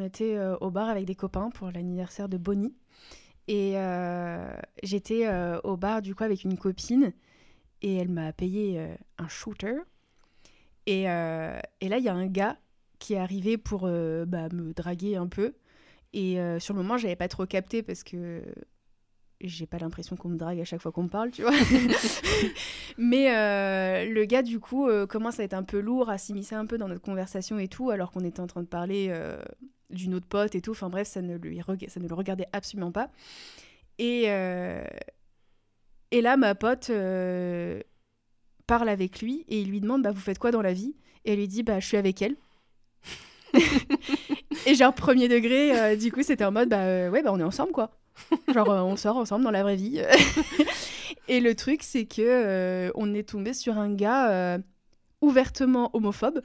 on était euh, au bar avec des copains pour l'anniversaire de Bonnie. Et euh, j'étais euh, au bar du coup avec une copine et elle m'a payé un shooter. Et, et là, il y a un gars qui est arrivé pour bah, me draguer un peu. Et sur le moment, j'avais pas trop capté parce que j'ai pas l'impression qu'on me drague à chaque fois qu'on me parle, tu vois. Mais le gars, du coup, commence à être un peu lourd, à s'immiscer un peu dans notre conversation et tout, alors qu'on était en train de parler d'une autre pote et tout. Enfin bref, ça ne, lui ça ne le regardait absolument pas. Et, euh, et là, ma pote euh, parle avec lui et il lui demande bah, Vous faites quoi dans la vie? Et elle lui dit bah, Je suis avec elle. et genre, premier degré, euh, du coup, c'était en mode bah, Ouais, bah, on est ensemble quoi. Genre, on sort ensemble dans la vraie vie. et le truc, c'est que on est tombé sur un gars ouvertement homophobe,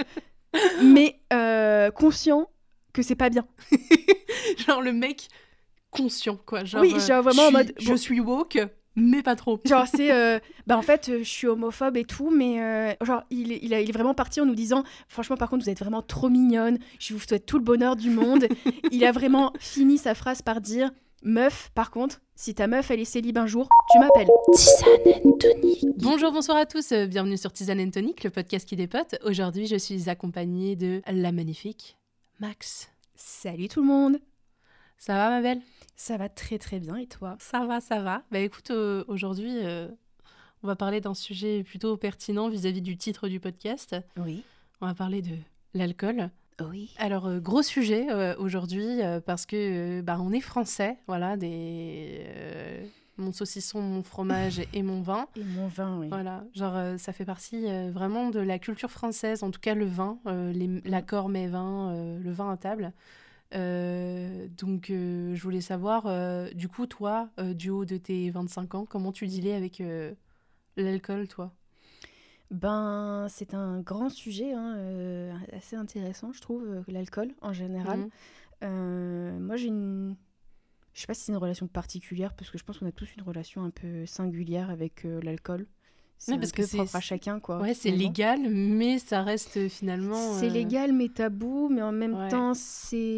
mais euh, conscient que c'est pas bien. genre le mec conscient, quoi. Genre, Oui, euh, genre vraiment en je suis- mode- Je suis woke, mais pas trop. Genre, c'est. euh, bah, en fait, euh, je suis homophobe et tout, mais. euh, genre, il, est- il, a- il est vraiment parti en nous disant Franchement, par contre, vous êtes vraiment trop mignonne. Je vous souhaite tout le bonheur du monde. il a vraiment fini sa phrase par dire Meuf, par contre, si ta meuf, elle est célib un jour, tu m'appelles. Bonjour, bonsoir à tous, bienvenue sur Tisane and Tonic, le podcast qui dépote. Aujourd'hui, je suis accompagnée de la magnifique Max. Salut tout le monde. Ça va, ma belle? Ça va très très bien et toi? Ça va, ça va. Bah écoute, euh, aujourd'hui, euh, on va parler d'un sujet plutôt pertinent vis-à-vis du titre du podcast. Oui. On va parler de l'alcool. Oui. Alors, euh, gros sujet aujourd'hui, parce que bah, on est français, voilà, des, mon saucisson, mon fromage et mon vin. Et mon vin, oui. Voilà, genre euh, ça fait partie euh, vraiment de la culture française, en tout cas le vin, euh, l'accord mais vin, euh, le vin à table. Donc je voulais savoir, du coup toi, du haut de tes 25 ans, comment tu dealais avec l'alcool toi? Ben, c'est un grand sujet, hein, assez intéressant, je trouve, l'alcool en général. Euh, moi, j'ai une. Je sais pas si c'est une relation particulière, parce que je pense qu'on a tous une relation un peu singulière avec euh, l'alcool. C'est un parce peu que c'est- propre à chacun, quoi. Ouais, c'est légal, mais ça reste finalement... C'est euh, légal mais tabou, mais en même Ouais. temps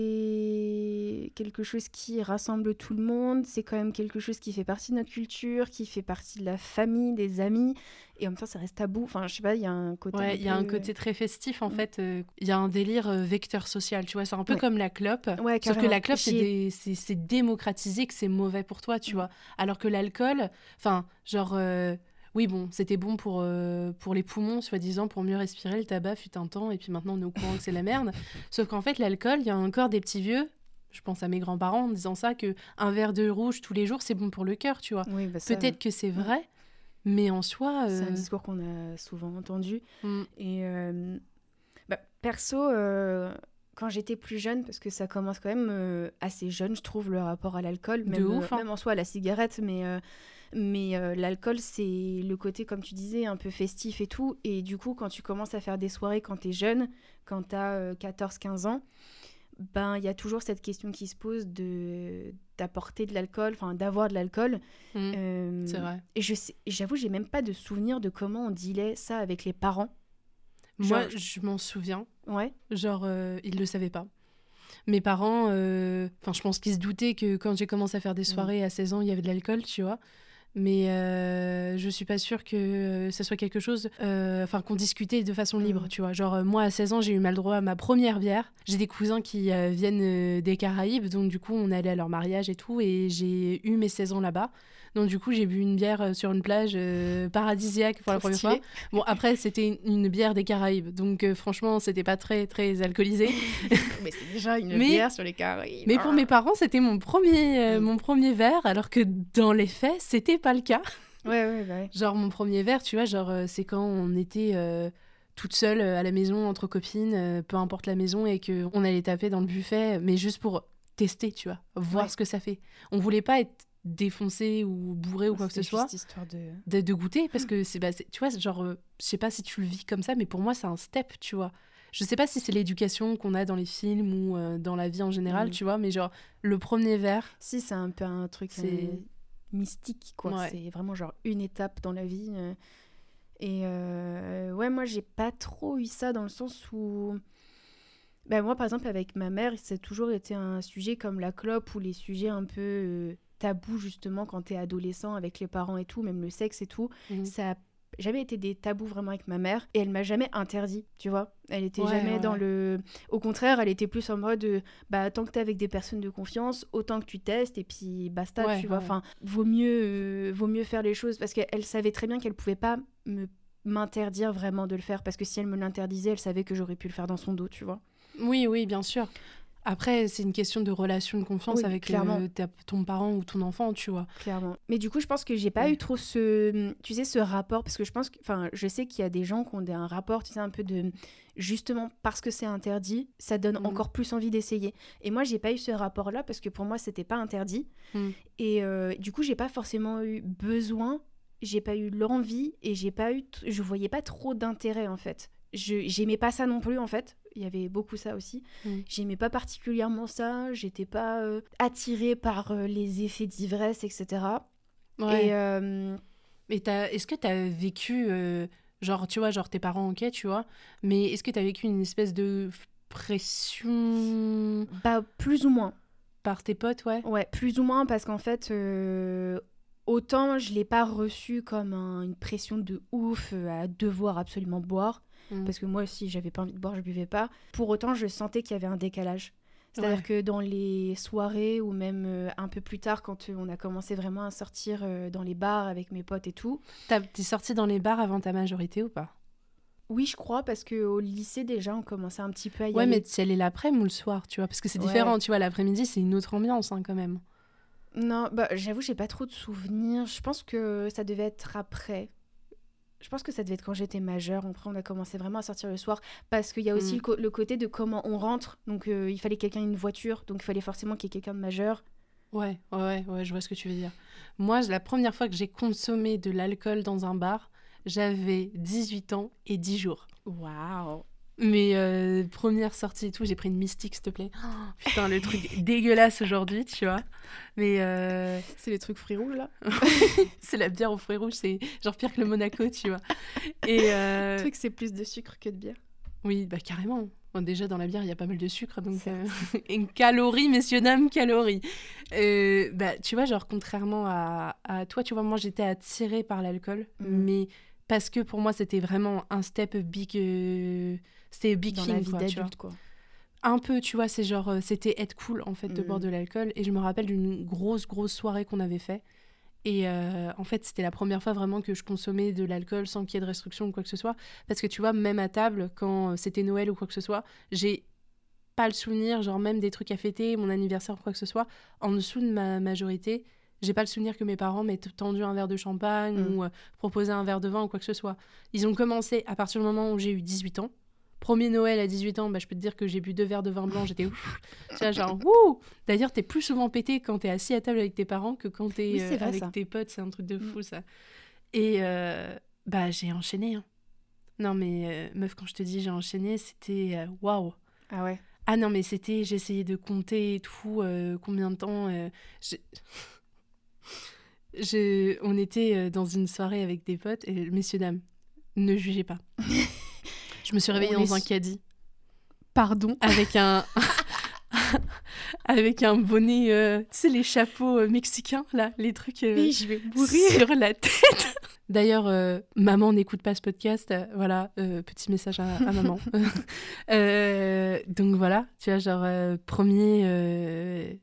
c'est quelque chose qui rassemble tout le monde, c'est quand même quelque chose qui fait partie de notre culture, qui fait partie de la famille, des amis, et en même temps ça reste tabou. Enfin, je sais pas, il y a un côté. Ouais, il y a un peu- côté très festif en Mm. fait. euh, Il y a un délire euh, vecteur social, tu vois. C'est un peu Ouais. comme la clope. Ouais, Sauf que la clope, c'est des- démocratisé que c'est mauvais pour toi, tu Mm. vois. Alors que l'alcool, enfin, genre, euh, oui, bon, c'était bon pour, euh, pour les poumons, soi-disant, pour mieux respirer. Le tabac fut un temps, et puis maintenant on est au courant que c'est la merde. Sauf qu'en fait, l'alcool, il y a encore des petits vieux. Je pense à mes grands-parents en disant ça, que un verre de rouge tous les jours, c'est bon pour le cœur, tu vois. Oui, bah Peut-être que c'est vrai, mais en soi. C'est un euh, discours qu'on a souvent entendu. mm, Et euh, bah, perso, euh, quand j'étais plus jeune, parce que ça commence quand même euh, assez jeune, je trouve, le rapport à l'alcool, même, ouf, euh, hein. même en soi à la cigarette, mais, euh, mais euh, l'alcool, c'est le côté, comme tu disais, un peu festif et tout. Et du coup, quand tu commences à faire des soirées quand t'es jeune, quand t'as 14-15 ans, ben il y a toujours cette question qui se pose de d'apporter de l'alcool, enfin d'avoir de l'alcool. mm, Euh, c'est vrai. Et je sais, j'avoue, j'ai même pas de souvenir de comment on dealait ça avec les parents. Moi, je m'en souviens. Ouais. Genre, euh, ils le savaient pas. Mes parents, euh, enfin, je pense qu'ils se doutaient que quand j'ai commencé à faire des soirées à 16 ans, il y avait de l'alcool, tu vois. Mais euh, je suis pas sûre que euh, ça soit quelque chose, euh, enfin, qu'on discutait de façon libre, Mhm. tu vois. Genre, euh, moi, à 16 ans, j'ai eu mal droit à ma première bière. J'ai des cousins qui viennent des Caraïbes, donc du coup, on allait à leur mariage et tout, et j'ai eu mes 16 ans là-bas. Donc du coup, j'ai bu une bière euh, sur une plage euh, paradisiaque pour la première stylé. fois. Bon, après, c'était une, une bière des Caraïbes, donc euh, franchement, c'était pas très, très alcoolisé. Mais c'est déjà une Mais- bière sur les Caraïbes. Mais pour mes parents, c'était mon premier, euh, Mm. mon premier verre, alors que dans les faits, c'était pas le cas. Ouais, ouais, bah ouais. Genre, mon premier verre, tu vois, genre, c'est quand on était toute seule à la maison, entre copines, peu importe la maison, et qu'on allait taper dans le buffet, mais juste pour tester, tu vois, voir Ouais. ce que ça fait. On voulait pas être défoncé ou bourré ou quoi que ce soit. de. de, de goûter parce que c'est bah, c'est- tu vois c'est genre euh, je sais pas si tu le vis comme ça mais pour moi c'est un step tu vois je sais pas si c'est l'éducation qu'on a dans les films ou euh, dans la vie en général Mm. tu vois mais genre le premier verre Si, c'est un peu un truc C'est- euh, mystique, quoi. Ouais. C'est vraiment genre une étape dans la vie. euh. Et ouais, moi, j'ai pas trop eu ça dans le sens où. Bah, moi, par exemple, avec ma mère, a toujours été un sujet comme la clope ou les sujets un peu euh, tabous, justement, quand t'es adolescent avec les parents et tout, même le sexe et tout. Mhm. Ça a jamais été des tabous vraiment avec ma mère et elle m'a jamais interdit, tu vois. Elle était Ouais, jamais ouais, dans le. Au contraire, elle était plus en mode euh, bah tant que t'es avec des personnes de confiance, autant que tu testes et puis basta, Ouais, tu vois. Enfin, vaut mieux, euh, vaut mieux faire les choses parce qu'elle savait très bien qu'elle pouvait pas me m'interdire vraiment de le faire parce que si elle me l'interdisait, elle savait que j'aurais pu le faire dans son dos, tu vois. Oui, oui, bien sûr. Après, c'est une question de relation de confiance Oui, avec clairement. euh, ta- ton parent ou ton enfant, tu vois. Clairement. Mais du coup, je pense que j'ai pas Ouais. eu trop ce, tu sais, ce rapport parce que je pense enfin, je sais qu'il y a des gens qui ont un rapport, tu sais, un peu de, justement parce que c'est interdit, ça donne Mhm. encore plus envie d'essayer. Et moi, j'ai pas eu ce rapport-là parce que pour moi, c'était pas interdit. Mhm. Et euh, du coup, j'ai pas forcément eu besoin, j'ai pas eu l'envie et j'ai pas eu, je voyais pas trop d'intérêt en fait. Je j'aimais pas ça non plus en fait. Il y avait beaucoup ça aussi. Mhm. J'aimais pas particulièrement ça. J'étais pas euh, attirée par euh, les effets d'ivresse, etc. Ouais. Et euh, est-ce que tu as vécu, genre, tu vois, genre tes parents, ok, tu vois, mais est-ce que tu as vécu une espèce de pression bah, plus ou moins. par tes potes, ouais? Ouais, plus ou moins parce qu'en fait, autant je l'ai pas reçu comme un- une pression de ouf à devoir absolument boire. Mm. Parce que moi, si j'avais pas envie de boire, je buvais pas. Pour autant, je sentais qu'il y avait un décalage. C'est-à-dire Ouais. que dans les soirées ou même euh, un peu plus tard, quand euh, on a commencé vraiment à sortir euh, dans les bars avec mes potes et tout, T'es sorti dans les bars avant ta majorité ou pas? Oui, je crois, parce qu'au lycée déjà, on commençait un petit peu à y Ouais, aller. mais tu allais l'après-midi ou le soir, tu vois, parce que c'est Ouais. différent, tu vois, l'après-midi, c'est une autre ambiance hein, quand même. Non, bah, j'avoue, j'ai pas trop de souvenirs. Je pense que ça devait être après. Je pense que ça devait être quand j'étais majeure. Après, on a commencé vraiment à sortir le soir. Parce qu'il y a aussi Mm. le, côté de comment on rentre. Donc, euh, il fallait quelqu'un, une voiture. Donc, il fallait forcément qu'il y ait quelqu'un de majeur. Ouais, ouais, ouais, ouais, je vois ce que tu veux dire. Moi, la première fois que j'ai consommé de l'alcool dans un bar, j'avais 18 ans et 10 jours. Waouh! Mais euh, première sortie et tout, j'ai pris une mystique, s'il te plaît. Oh, putain, le truc dégueulasse aujourd'hui, tu vois. Mais euh, C'est les trucs fruits rouges là? c'est la bière aux fruits rouges, c'est genre pire que le Monaco, tu vois. Et euh, Le truc, c'est plus de sucre que de bière. oui, bah carrément. Bon, déjà, dans la bière, il y a pas mal de sucre, donc euh, une calorie, messieurs, dames, calories. Euh, bah, tu vois, genre, contrairement à, à toi, tu vois, moi, j'étais attirée par l'alcool, Mhm. mais parce que pour moi, c'était vraiment un step big. C'était big Dans thing, la vie quoi. Un peu, tu vois, c'est genre, euh, c'était être cool en fait de boire de l'alcool. Et je me rappelle d'une grosse, grosse soirée qu'on avait fait. Et euh, en fait, c'était la première fois vraiment que je consommais de l'alcool sans qu'il y ait de restrictions ou quoi que ce soit. Parce que tu vois, même à table, quand euh, c'était Noël ou quoi que ce soit, j'ai pas le souvenir, genre même des trucs à fêter, mon anniversaire ou quoi que ce soit, en dessous de ma majorité. J'ai pas le souvenir que mes parents m'aient tendu un verre de champagne Mhm. ou euh, proposé un verre de vin ou quoi que ce soit. Ils ont commencé à partir du moment où j'ai eu 18 ans. Premier Noël à 18 ans, bah, je peux te dire que j'ai bu deux verres de vin blanc, j'étais ouf. Genre, wouh D'ailleurs, t'es plus souvent pété quand t'es assis à table avec tes parents que quand t'es Oui, euh, avec ça. tes potes, c'est un truc de Mm. fou ça. Et euh, bah, j'ai enchaîné. hein. Non, mais euh, meuf, quand je te dis j'ai enchaîné, c'était waouh Ah ouais. Ah non, mais c'était, j'essayais de compter et tout, combien de temps. j'ai- on était dans une soirée avec des potes, et messieurs, dames, ne jugez pas. Je me suis réveillée On dans un caddie Pardon. avec un. avec un bonnet, euh, tu sais, les chapeaux euh, mexicains, là, les trucs euh, Oui, je vais mourir. sur la tête. D'ailleurs, euh, maman n'écoute pas ce podcast. voilà, petit message à, à maman. Donc voilà, tu vois, genre, premier,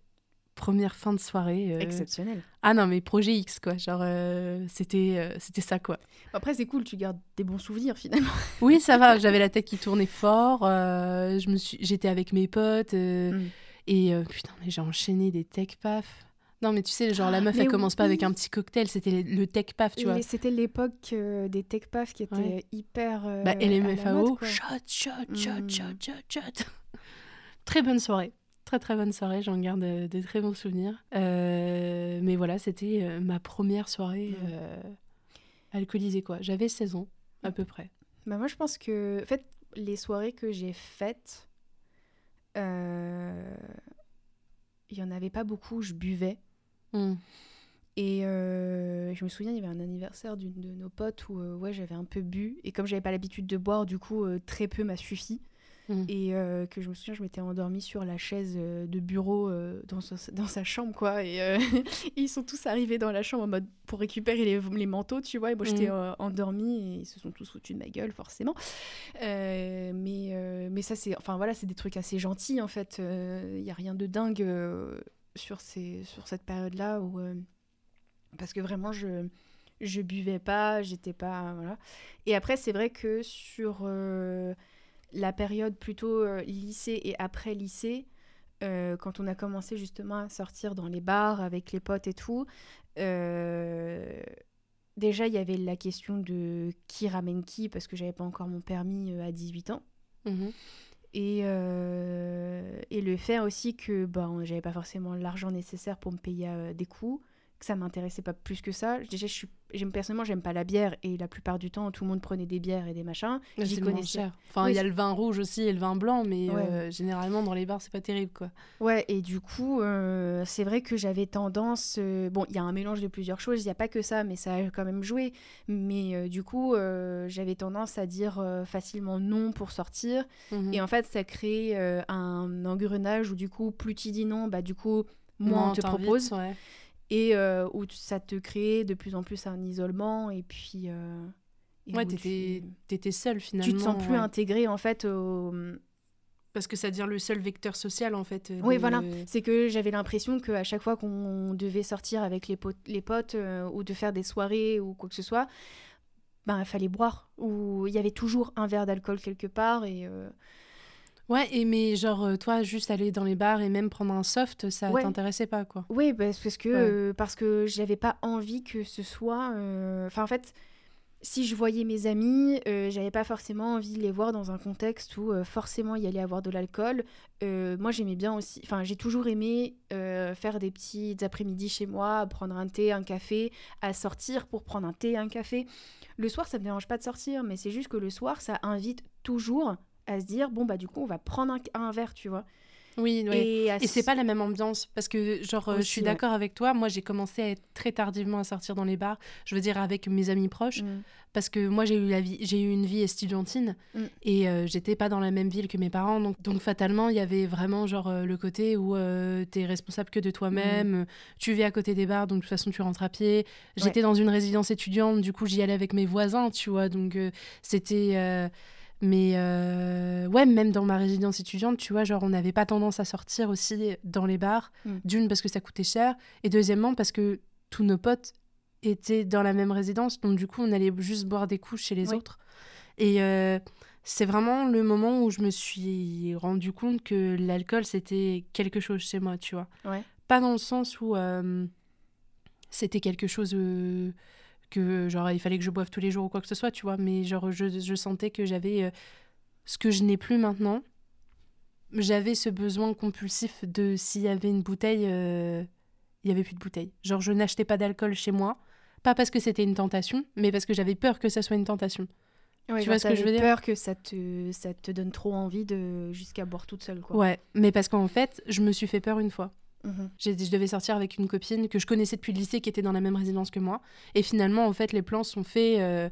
première fin de soirée. euh, Exceptionnel. Ah non, mais projet X, quoi. Genre, euh, c'était euh, c'était ça, quoi. Après, c'est cool, tu gardes des bons souvenirs finalement. Oui, ça va, j'avais la tête qui tournait fort. je me suis... J'étais avec mes potes. Mm. Et putain, mais j'ai enchaîné des tech paf. Non, mais tu sais, genre, la meuf, Mais elle commence pas avec oui. un petit cocktail, c'était le, le tech paf, tu vois. Et C'était l'époque des tech paf qui était Ouais. hyper. Bah, LMFAO, shot, shot, shot, Mm. shot, shot, shot. Très bonne soirée. Très, très bonne soirée. J'en garde euh, de très bons souvenirs. Euh, mais voilà, c'était euh, ma première soirée euh, alcoolisée, quoi. J'avais 16 ans, à peu près. Bah, moi, je pense que. En fait, les soirées que j'ai faites. euh, Il y en avait pas beaucoup, je buvais. Mm. Et euh, je me souviens, il y avait un anniversaire d'une de nos potes où euh, ouais, j'avais un peu bu. Et comme j'avais pas l'habitude de boire, du coup, euh, très peu m'a suffi. Mm. et euh, que je me souviens, je m'étais endormie sur la chaise euh, de bureau euh, dans, sa, dans sa chambre, quoi. Et, euh, et ils sont tous arrivés dans la chambre en mode pour récupérer les, les manteaux, tu vois. Et moi, j'étais Mm. endormie et ils se sont tous foutus de ma gueule, forcément. Mais, mais ça, c'est enfin voilà, c'est des trucs assez gentils, en fait. Il n'y a rien de dingue sur, ces, sur cette période-là où. parce que vraiment, je je buvais pas, j'étais pas voilà. Et après, c'est vrai que sur euh, la période plutôt euh, lycée et après lycée, euh, quand on a commencé justement à sortir dans les bars avec les potes et tout, euh, déjà il y avait la question de qui ramène qui parce que j'avais pas encore mon permis à 18 ans. Mhm. Et, euh, et le fait aussi que bon, j'avais pas forcément l'argent nécessaire pour me payer des coups, que ça m'intéressait pas plus que ça. Déjà, je suis, j'aime, personnellement, j'aime pas la bière et la plupart du temps, tout le monde prenait des bières et des machins. Ouais, J'y connaissais- cher. Enfin, il Oui, y a le vin rouge aussi et le vin blanc, mais Ouais. euh, généralement dans les bars, c'est pas terrible quoi. Ouais, et du coup, euh, c'est vrai que j'avais tendance. euh, bon, il y a un mélange de plusieurs choses, il n'y a pas que ça, mais ça a quand même joué. Mais du coup, j'avais tendance à dire facilement non pour sortir. Mhm. Et en fait, ça crée un engrenage où du coup, plus tu dis non, bah du coup, moins on te propose. ouais. Et euh, où ça te crée de plus en plus un isolement. Et puis. euh, et Ouais, t'étais tu, seule finalement. tu te sens plus ouais. intégré en fait au. Parce que ça devient le seul vecteur social en fait. Oui, de- voilà. C'est que j'avais l'impression qu'à chaque fois qu'on devait sortir avec les, potes, les potes euh, ou de faire des soirées ou quoi que ce soit, ben, il fallait boire. Ou il y avait toujours un verre d'alcool quelque part. Et, Ouais, et mais genre euh, toi, juste aller dans les bars et même prendre un soft, ça Ouais. t'intéressait pas quoi. Oui, parce parce que, Ouais. euh, parce que j'avais pas envie que ce soit. euh, Enfin, en fait, si je voyais mes amis, j'avais pas forcément envie de les voir dans un contexte où forcément il y allait avoir de l'alcool. Moi, j'aimais bien aussi. Enfin, j'ai toujours aimé faire des petits après-midi chez moi, prendre un thé, un café, à sortir pour prendre un thé, un café. Le soir, ça me dérange pas de sortir, mais c'est juste que le soir, ça invite toujours à se dire bon, bah, du coup, on va prendre un, un verre, tu vois. Oui, ouais. Et, c'est pas la même ambiance parce que genre euh, je suis ouais. d'accord avec toi, moi j'ai commencé à être très tardivement à sortir dans les bars, je veux dire avec mes amis proches Mm. parce que moi j'ai eu la vie j'ai eu une vie estudiantine Mm. et euh, j'étais pas dans la même ville que mes parents donc donc fatalement il y avait vraiment genre euh, le côté où euh, t'es responsable que de toi-même, euh, tu vis à côté des bars donc de toute façon tu rentres à pied. J'étais dans une résidence étudiante, du coup j'y allais avec mes voisins, tu vois, donc c'était mais euh, ouais, même dans ma résidence étudiante, tu vois, genre on n'avait pas tendance à sortir aussi dans les bars. Mm. D'une, parce que ça coûtait cher. Et deuxièmement, parce que tous nos potes étaient dans la même résidence. Donc du coup, on allait juste boire des coups chez les Oui. autres. Et euh, c'est vraiment le moment où je me suis rendu compte que l'alcool, c'était quelque chose chez moi, tu vois. Ouais. Pas dans le sens où euh, c'était quelque chose que, genre, il fallait que je boive tous les jours ou quoi que ce soit, tu vois. Mais genre, je, je sentais que j'avais euh, ce que je n'ai plus maintenant. J'avais ce besoin compulsif de s'il y avait une bouteille, euh, il y avait plus de bouteille. Genre, je n'achetais pas d'alcool chez moi. Pas parce que c'était une tentation, mais parce que j'avais peur que ça soit une tentation. Ouais, Tu vois ce que je veux dire? peur que ça te, ça te donne trop envie de jusqu'à boire toute seule, quoi. Ouais, mais parce qu'en fait, je me suis fait peur une fois. Mhm. Je devais sortir avec une copine que je connaissais depuis le lycée qui était dans la même résidence que moi. Et finalement, en fait, les plans sont faits euh,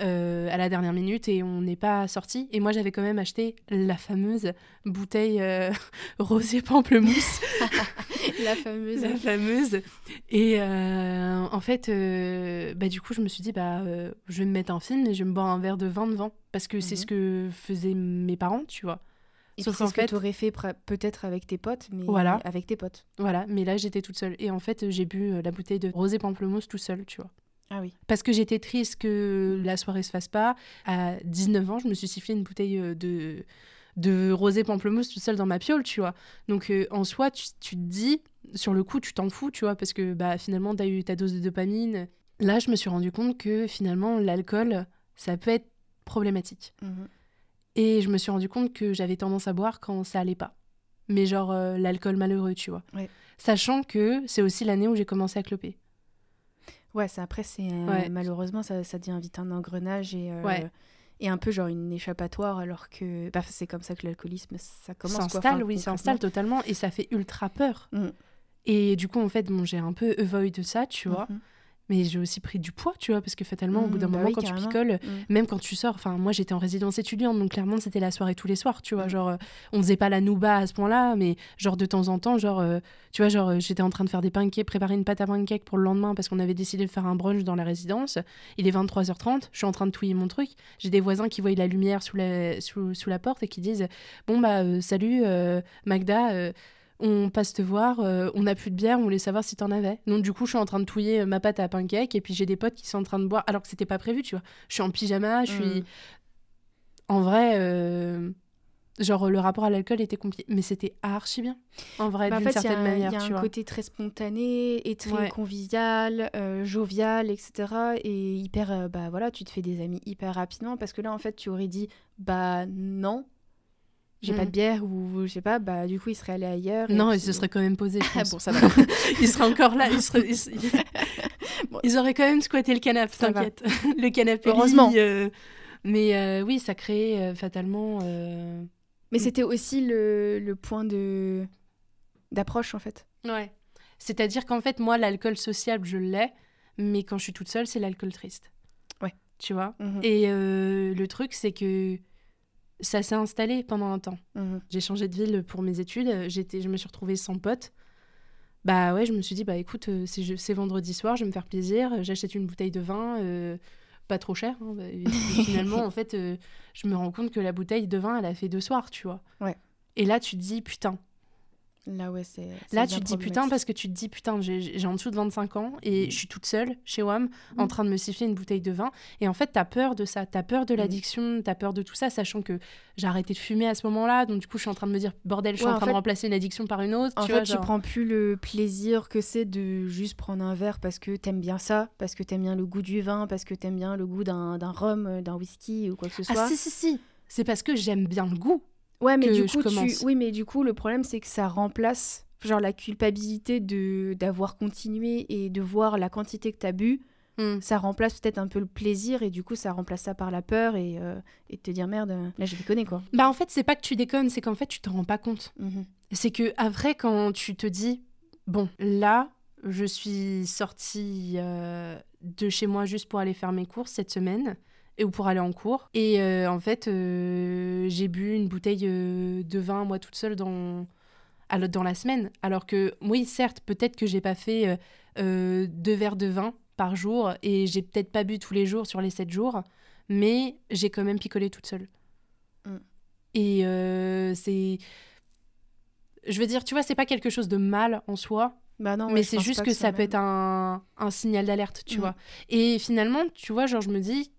euh, à la dernière minute et on n'est pas sorti. Et moi, j'avais quand même acheté la fameuse bouteille euh, rosé pamplemousse. La fameuse. la fameuse. Et euh, en fait, bah, du coup, je me suis dit, bah, je vais me mettre un film et je vais me boire un verre de vin devant. Parce que c'est Mhm. ce que faisaient mes parents, tu vois. Et Sauf c'est ce que fait- tu aurais fait pra- peut-être avec tes potes, mais Voilà. avec tes potes? Voilà, mais là, j'étais toute seule. Et en fait, j'ai bu euh, la bouteille de rosé pamplemousse tout seul, tu vois. Ah oui. Parce que j'étais triste que la soirée se fasse pas. À 19 ans, je me suis sifflé une bouteille euh, de, de rosé pamplemousse toute seule dans ma piole, tu vois. Donc euh, en soi, tu, tu te dis, sur le coup, tu t'en fous, tu vois, parce que bah, finalement, tu as eu ta dose de dopamine. Là, je me suis rendu compte que finalement, l'alcool, ça peut être problématique. Mhm. Et je me suis rendu compte que j'avais tendance à boire quand ça allait pas. Mais genre euh, l'alcool malheureux, tu vois. Ouais. Sachant que c'est aussi l'année où j'ai commencé à cloper. Ouais, ça, après, c'est euh, Ouais. malheureusement, ça, ça devient vite un engrenage et, euh, Ouais. et un peu genre une échappatoire, alors que bah, c'est comme ça que l'alcoolisme, ça commence. S'installe, Enfin, oui, s'installe totalement et ça fait ultra peur. Mm. Et du coup, en fait, bon, j'ai un peu avoid de ça, tu vois. Mhm. Mais j'ai aussi pris du poids, tu vois, parce que fatalement, au bout d'un Mmh, bah moment, oui, quand tu picoles, Mm. même quand tu sors, enfin, moi j'étais en résidence étudiante, donc clairement, c'était la soirée tous les soirs, tu vois. Mm. Genre, euh, on faisait pas la nouba à ce point-là, mais genre de temps en temps, genre, euh, tu vois, genre, euh, j'étais en train de faire des pancakes, préparer une pâte à pancakes pour le lendemain parce qu'on avait décidé de faire un brunch dans la résidence. Il est 23h30, je suis en train de touiller mon truc. J'ai des voisins qui voient la lumière sous la, sous, sous la porte et qui disent Bon, bah, euh, salut, euh, Magda. euh, on passe te voir, euh, on n'a plus de bière, on voulait savoir si t'en avais. Donc du coup, je suis en train de touiller euh, ma pâte à pancake et puis j'ai des potes qui sont en train de boire alors que c'était pas prévu, tu vois. Je suis en pyjama, je suis Mm. en vrai euh, genre le rapport à l'alcool était compliqué, mais c'était archi bien. En vrai Bah, en d'une fait, il y a, certaine un- manière, il y a tu un vois. côté très spontané et très Ouais. convivial, euh, jovial, etc. Et hyper, bah voilà, tu te fais des amis hyper rapidement parce que là, en fait, tu aurais dit, bah non, j'ai pas Mm. de bière ou je sais pas, bah du coup, il serait allé ailleurs. Non, puis- ils se seraient quand même posés, je Ah pense. bon, ça va. ils seraient encore là, ils, seraient- ils se- Bon. ils auraient quand même squatté le canapé, Ça va. t'inquiète. le canapé. Heureusement. lit, euh, Mais euh, oui, ça crée euh, fatalement. euh, Mais Mm. c'était aussi le, le point de d'approche, en fait. Ouais. C'est-à-dire qu'en fait, moi, l'alcool sociable, je l'ai, mais quand je suis toute seule, c'est l'alcool triste. Ouais. Tu vois? Mhm, Et euh, le truc, c'est que ça s'est installé pendant un temps. mhm. J'ai changé de ville pour mes études, j'étais, je me suis retrouvée sans pote. Bah ouais, je me suis dit, bah écoute, euh, c'est, vendredi soir, je vais me faire plaisir, euh, j'achète une bouteille de vin, euh, pas trop cher. hein, bah, et- et finalement, en fait, euh, je me rends compte que la bouteille de vin, elle a fait deux soirs, tu vois. Ouais. Et là, tu te dis, putain, Là, ouais, c'est. ça Là, devient tu te dis putain parce que tu te dis putain, j'ai j'ai en dessous de 25 ans et je suis toute seule chez WAM en Mm. train de me siffler une bouteille de vin. Et en fait, t'as peur de ça, t'as peur de Mm. l'addiction, t'as peur de tout ça, sachant que j'ai arrêté de fumer à ce moment-là. Donc, du coup, je suis en train de me dire bordel, je suis Ouais, en en train fait- de remplacer une addiction par une autre. En tu fait, vois, tu prends plus le plaisir que c'est de juste prendre un verre parce que t'aimes bien ça, parce que t'aimes bien le goût du vin, parce que t'aimes bien le goût d'un d'un rhum, euh, d'un whisky ou quoi que ce soit. Ah, si, si, si. C'est parce que j'aime bien le goût. Ouais, mais que du coup, tu... oui, mais du coup, le problème c'est que ça remplace genre la culpabilité de d'avoir continué et de voir la quantité que t'as bu. Mm. Ça remplace peut-être un peu le plaisir et du coup, ça remplace ça par la peur et, euh, et te dire merde, euh, là j'ai déconné quoi. Bah, en fait, c'est pas que tu déconnes, c'est qu'en fait, tu te rends pas compte. Mhm. C'est que après, quand tu te dis, bon, là, je suis sortie euh, de chez moi juste pour aller faire mes courses cette semaine, et, ou pour aller en cours. Et euh, en fait, euh, j'ai bu une bouteille euh, de vin, moi, toute seule, dans, dans la semaine. Alors que, oui, certes, peut-être que j'ai pas fait euh, deux verres de vin par jour, et j'ai peut-être pas bu tous les jours sur les sept jours, mais j'ai quand même picolé toute seule. Mm. Et c'est je veux dire, tu vois, c'est pas quelque chose de mal en soi, Bah non, ouais, mais c'est juste que ça peut être un, un signal d'alerte, tu Mhm. vois. Et finalement, tu vois, genre, je me dis,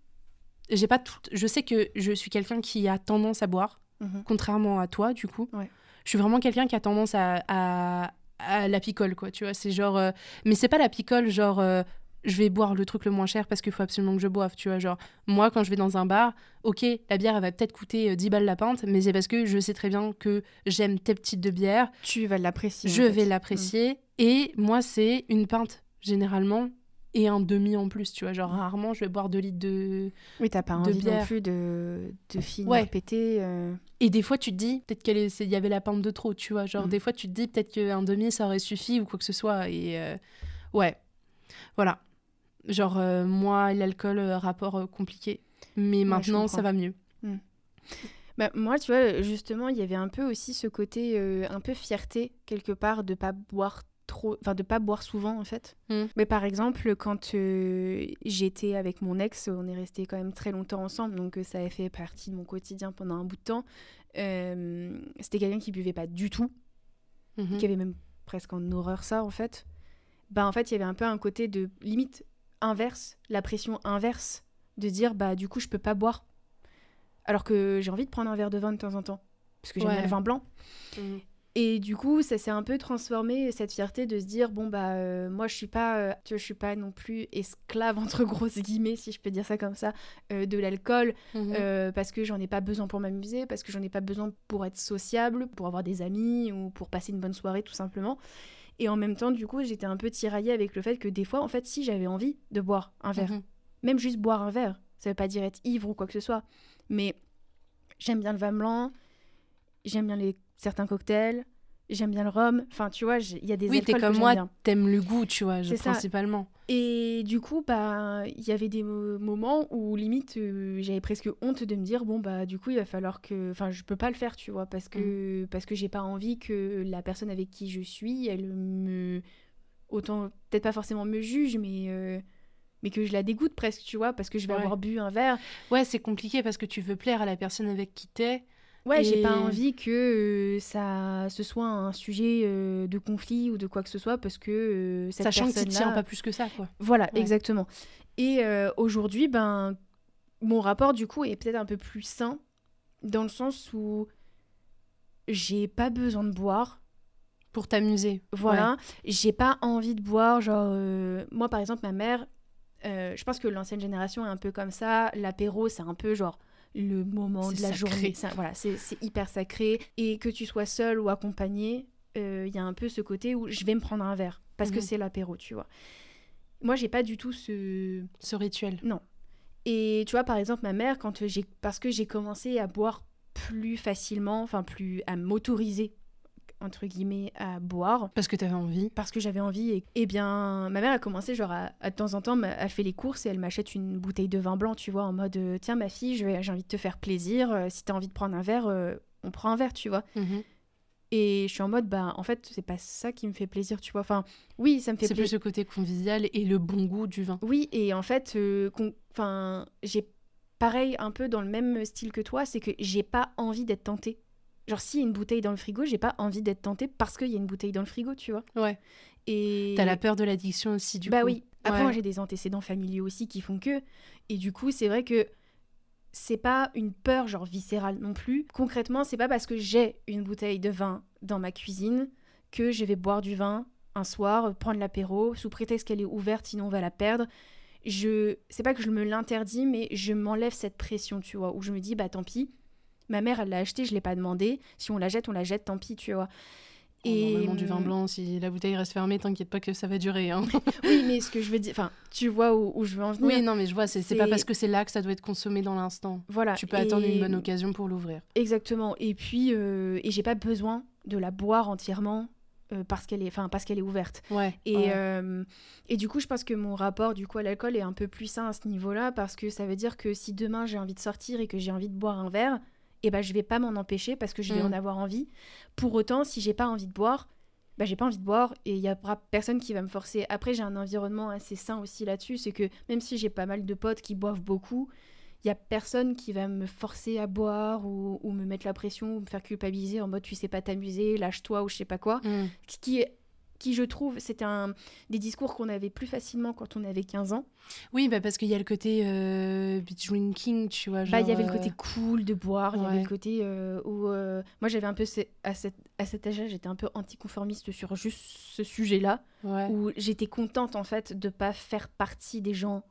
j'ai pas tout. Je sais que je suis quelqu'un qui a tendance à boire, Mhm. contrairement à toi, du coup. Ouais. Je suis vraiment quelqu'un qui a tendance à, à, à la picole, quoi, tu vois. C'est genre. euh, Mais c'est pas la picole, genre. euh, je vais boire le truc le moins cher parce qu'il faut absolument que je boive, tu vois. Genre, moi, quand je vais dans un bar, ok, la bière, elle va peut-être coûter euh, 10 balles la pinte, mais c'est parce que je sais très bien que j'aime tel type de bière, Tu vas l'apprécier. en je fait. vais l'apprécier. Et moi, c'est une pinte, généralement, et un demi en plus, tu vois. Genre, rarement, je vais boire 2 litres de. Oui, t'as pas de envie non bière. plus de, de Ouais. pété. euh. Et des fois, tu te dis, peut-être qu'il y avait la pinte de trop, tu vois. Genre, Mm. des fois, tu te dis, peut-être qu'un demi, ça aurait suffi ou quoi que ce soit. Et euh, ouais. Voilà. Genre, euh, moi et l'alcool, euh, rapport compliqué. Mais maintenant, ça va mieux. Bah, moi, tu vois, justement, il y avait un peu aussi ce côté un peu fierté, quelque part, de pas boire trop, enfin, de pas boire souvent, en fait. Mm. Mais par exemple, quand euh, j'étais avec mon ex, on est resté quand même très longtemps ensemble, donc euh, ça a fait partie de mon quotidien pendant un bout de temps. Euh, C'était quelqu'un qui buvait pas du tout, Mhm. qui avait même presque en horreur ça, en fait. Bah, en fait, il y avait un peu un côté de limite inverse, la pression inverse, de dire, bah, du coup, je peux pas boire. Alors que j'ai envie de prendre un verre de vin de temps en temps, parce que j'aime bien Ouais. le vin blanc. Mhm. Et du coup, ça s'est un peu transformé cette fierté de se dire bon bah euh, moi je suis pas euh, tu vois, je suis pas non plus esclave entre grosses guillemets si je peux dire ça comme ça euh, de l'alcool Mhm. parce que j'en ai pas besoin pour m'amuser parce que j'en ai pas besoin pour être sociable, pour avoir des amis ou pour passer une bonne soirée tout simplement. Et en même temps, du coup, j'étais un peu tiraillée avec le fait que des fois, en fait, si j'avais envie de boire un verre, Mhm. même juste boire un verre. Ça veut pas dire être ivre ou quoi que ce soit. Mais j'aime bien le vin blanc, j'aime bien les certains cocktails, j'aime bien le rhum. Enfin, tu vois, il y a des Oui, t'es alcools comme moi, t'aimes le goût, tu vois, je- C'est ça. principalement. Et du coup, bah, il y avait des mo- moments où limite euh, j'avais presque honte de me dire bon bah du coup il va falloir que, enfin je peux pas le faire, tu vois, parce que parce que j'ai pas envie que la personne avec qui je suis, elle me autant peut-être pas forcément me juge, mais euh, mais que je la dégoûte presque, tu vois, parce que je vais Ouais. avoir bu un verre. Ouais, c'est compliqué parce que tu veux plaire à la personne avec qui t'es. Ouais, j'ai pas envie que euh, ça ce soit un sujet euh, de conflit ou de quoi que ce soit parce que euh, cette Sachant que tu tiens pas plus que ça, quoi. Voilà, Ouais. exactement. Et euh, aujourd'hui, ben, mon rapport, du coup, est peut-être un peu plus sain, dans le sens où j'ai pas besoin de boire. Pour t'amuser. Voilà. J'ai pas envie de boire. Genre, moi, par exemple, ma mère, je pense que l'ancienne génération est un peu comme ça. L'apéro, c'est un peu genre le moment C'est de la sacré. journée. Ça, voilà, c'est c'est hyper sacré. Et que tu sois seul ou accompagné, euh, il y a un peu ce côté où je vais me prendre un verre parce que Mhm. c'est l'apéro, tu vois. Moi, j'ai pas du tout ce, Ce rituel. et tu vois, par exemple, ma mère, quand j'ai, parce que j'ai commencé à boire plus facilement, enfin plus à m'autoriser entre guillemets à boire Parce que t'avais envie. parce que j'avais envie et, eh bien ma mère a commencé genre à, à de temps en temps elle fait les courses et elle m'achète une bouteille de vin blanc tu vois en mode euh, tiens ma fille j'ai envie de te faire plaisir euh, si t'as envie de prendre un verre euh, on prend un verre tu vois Mhm. et je suis en mode bah en fait c'est pas ça qui me fait plaisir tu vois enfin oui ça me fait C'est plus plaisir le côté convivial et le bon goût du vin. Oui, et en fait, euh, enfin, j'ai pareil un peu dans le même style que toi, c'est que j'ai pas envie d'être tentée. Genre, s'il y a une bouteille dans le frigo, j'ai pas envie d'être tentée parce qu'il y a une bouteille dans le frigo, tu vois. Ouais. Et T'as la peur de l'addiction aussi, du bah coup. oui. Après, Ouais. moi, j'ai des antécédents familiaux aussi qui font que. Et du coup, c'est vrai que c'est pas une peur genre viscérale non plus. Concrètement, c'est pas parce que j'ai une bouteille de vin dans ma cuisine que je vais boire du vin un soir, prendre l'apéro, sous prétexte qu'elle est ouverte, sinon on va la perdre. Je, c'est pas que je me l'interdis, mais je m'enlève cette pression, tu vois, où je me dis bah tant pis. Ma mère, elle l'a acheté, je l'ai pas demandé. Si on la jette, on la jette, tant pis, tu vois. Et... Normalement, hum, du vin blanc, si la bouteille reste fermée, t'inquiète pas que ça va durer. Hein. Oui, mais ce que je veux dire, enfin, tu vois où, où je veux en venir. oui, non, mais je vois, c'est pas parce que c'est là que ça doit être consommé dans l'instant. Voilà. Tu peux attendre une bonne occasion pour l'ouvrir. Exactement. Et puis, euh, et j'ai pas besoin de la boire entièrement euh, parce qu'elle est, enfin, parce qu'elle est ouverte. Ouais. Et, ouais. euh, et du coup, je pense que mon rapport du coup à l'alcool est un peu plus sain à ce niveau-là parce que ça veut dire que si demain j'ai envie de sortir et que j'ai envie de boire un verre, et ben je vais pas m'en empêcher parce que je vais Mm. en avoir envie. Pour autant, si j'ai pas envie de boire, bah j'ai pas envie de boire et il y aura personne qui va me forcer. Après, j'ai un environnement assez sain aussi là-dessus, c'est que même si j'ai pas mal de potes qui boivent beaucoup, il y a personne qui va me forcer à boire ou, ou me mettre la pression ou me faire culpabiliser en mode tu sais pas t'amuser, lâche-toi ou je sais pas quoi Mm. ce qui est qui je trouve c'était un des discours qu'on avait plus facilement quand on avait 15 ans Oui, bah parce qu'il y a le côté euh, beach drinking, tu vois. bah il y avait le euh, côté cool de boire il y avait le côté euh, où euh, moi j'avais un peu ce- à, cette, à cet âge-là j'étais un peu anticonformiste sur juste ce sujet-là Ouais. où j'étais contente en fait de pas faire partie des gens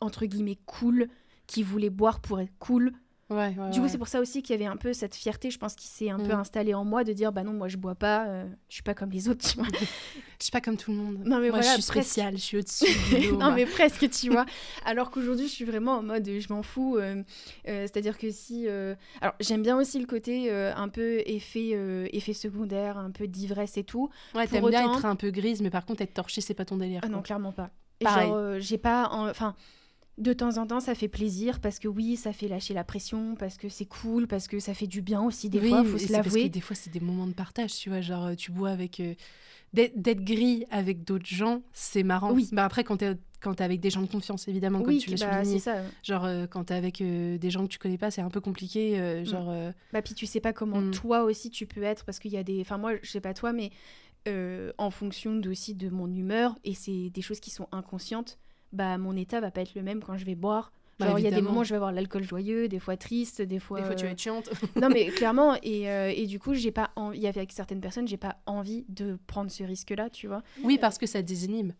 entre guillemets cool qui voulaient boire pour être cool Ouais, ouais, du coup ouais. c'est pour ça aussi qu'il y avait un peu cette fierté je pense qui s'est un peu Mm. installée en moi de dire bah non moi je bois pas euh, je suis pas comme les autres tu vois Je suis pas comme tout le monde. Non, mais Moi, voilà, je suis presque. spéciale, je suis au-dessus non moi. mais presque tu vois alors qu'aujourd'hui je suis vraiment en mode je m'en fous euh, euh, c'est à dire que si euh, alors j'aime bien aussi le côté un peu effet effet secondaire un peu d'ivresse et tout Ouais, t'aimes bien autant- être un peu grise, mais par contre, être torchée, c'est pas ton délire. ah non clairement pas Pareil. genre j'ai pas en- enfin de temps en temps ça fait plaisir parce que oui ça fait lâcher la pression parce que c'est cool parce que ça fait du bien aussi des oui, fois faut se c'est parce que l'avouer des fois, c'est des moments de partage, tu vois. Genre, tu bois avec. euh, D'être gris avec d'autres gens, c'est marrant. Oui. Bah après, quand t'es quand avec des gens de confiance, évidemment, comme oui tu l'as bah, souligné. c'est ça Genre, euh, quand t'es avec euh, des gens que tu connais pas, c'est un peu compliqué. Mm. genre, Bah, puis tu sais pas comment Mm. toi aussi tu peux être parce qu'il y a des. Enfin, moi, je sais pas toi, mais en fonction aussi de mon humeur, et c'est des choses qui sont inconscientes, bah mon état va pas être le même quand je vais boire. Bah, Genre, il y a des moments où je vais avoir l'alcool joyeux, des fois triste, des fois. des fois, tu vas euh, être chiante. Non, mais clairement, et, euh, et du coup, j'ai pas. en- Il y avait avec certaines personnes, j'ai pas envie de prendre ce risque-là, tu vois. oui, parce que ça désinhibe.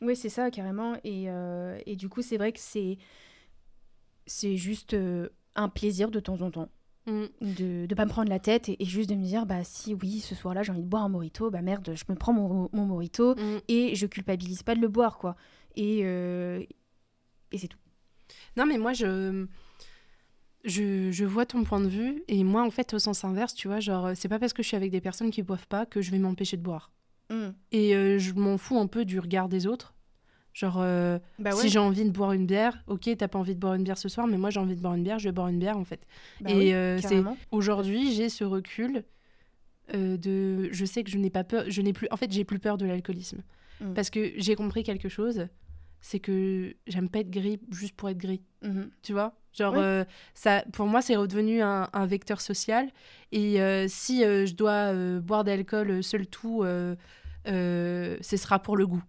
Oui, c'est ça, carrément. Et, euh, et du coup, c'est vrai que c'est. C'est juste euh, un plaisir de temps en temps. Mm. de ne pas me prendre la tête et, et juste de me dire bah si oui ce soir-là j'ai envie de boire un morito bah merde je me prends mon, mon morito Mm. et je culpabilise pas de le boire quoi et euh, et c'est tout Non, mais moi, je. je, je vois ton point de vue et moi en fait au sens inverse, tu vois, genre c'est pas parce que je suis avec des personnes qui boivent pas que je vais m'empêcher de boire. Mm. Et euh, je m'en fous un peu du regard des autres. Genre, euh, Bah ouais. si j'ai envie de boire une bière, ok, t'as pas envie de boire une bière ce soir, mais moi j'ai envie de boire une bière, je vais boire une bière en fait. Bah et oui, euh, c'est carrément. aujourd'hui, j'ai ce recul de. Je sais que je n'ai pas peur, je n'ai plus. En fait, j'ai plus peur de l'alcoolisme. Mm. Parce que j'ai compris quelque chose, c'est que j'aime pas être gris juste pour être gris. Mhm. tu vois? Genre euh, ça pour moi c'est redevenu un, un vecteur social. Et euh, si euh, je dois boire d'alcool seul tout ce sera pour le goût